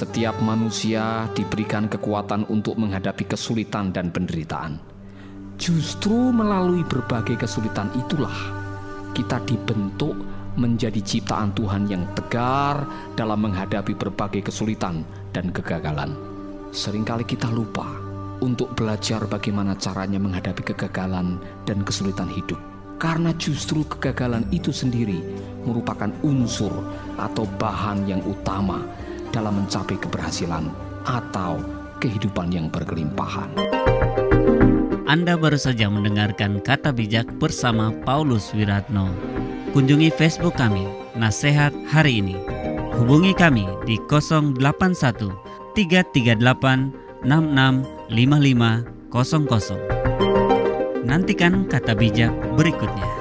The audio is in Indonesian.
Setiap manusia diberikan kekuatan untuk menghadapi kesulitan dan penderitaan. Justru melalui berbagai kesulitan itulah kita dibentuk menjadi ciptaan Tuhan yang tegar dalam menghadapi berbagai kesulitan dan kegagalan. Seringkali kita lupa untuk belajar bagaimana caranya menghadapi kegagalan dan kesulitan hidup. Karena justru kegagalan itu sendiri merupakan unsur atau bahan yang utama dalam mencapai keberhasilan atau kehidupan yang berkelimpahan. Anda baru saja mendengarkan kata bijak bersama Paulus Wiratno. Kunjungi Facebook kami, Nasihat Hari Ini. Hubungi kami di 081 338 665500. Nantikan kata bijak berikutnya.